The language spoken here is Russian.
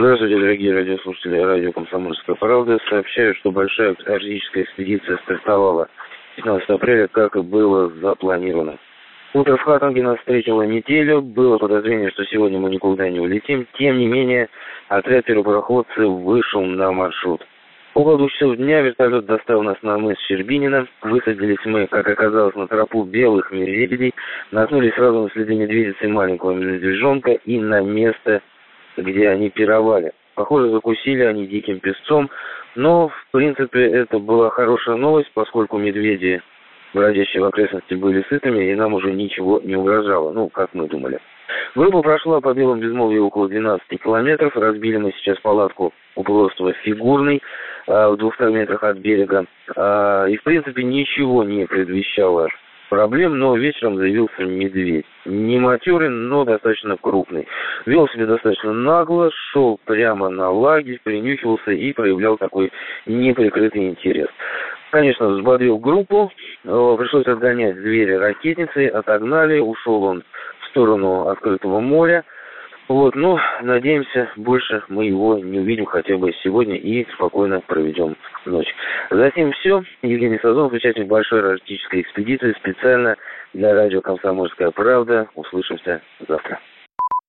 Здравствуйте, дорогие радиослушатели радио «Комсомольская правда». Сообщаю, что большая арктическая экспедиция стартовала 15 апреля, как и было запланировано. Утро в Хаттинге нас встретило неделю. Было подозрение, что сегодня мы никуда не улетим. Тем не менее, отряд первопроходцев вышел на маршрут. Около двух часов дня вертолет доставил нас на мыс Щербинина. Высадились мы, как оказалось, на тропу белых медведей. Наткнулись сразу на следы медведицы маленького медвежонка и на место где они пировали. Похоже, закусили они диким песцом, но, в принципе, это была хорошая новость, поскольку медведи, бродящие в окрестности, были сытыми, и нам уже ничего не угрожало, ну, как мы думали. Группа прошла по белым безмолвию около 12 километров. Разбили мы сейчас палатку у полуострова Фигурный в 200 метрах от берега. А, и, в принципе, ничего не предвещало проблем, но вечером заявился медведь. Не матерый, но достаточно крупный. Вел себя достаточно нагло, шел прямо на лагерь, принюхивался и проявлял такой неприкрытый интерес. Конечно, взбодрил группу, э, пришлось отгонять двери ракетницы, отогнали, ушел он в сторону открытого моря – вот, ну, надеемся, больше мы его не увидим хотя бы сегодня и спокойно проведем ночь. Затем все. Евгений Сазонов, участник большой арктической экспедиции, специально для радио «Комсомольская правда». Услышимся завтра.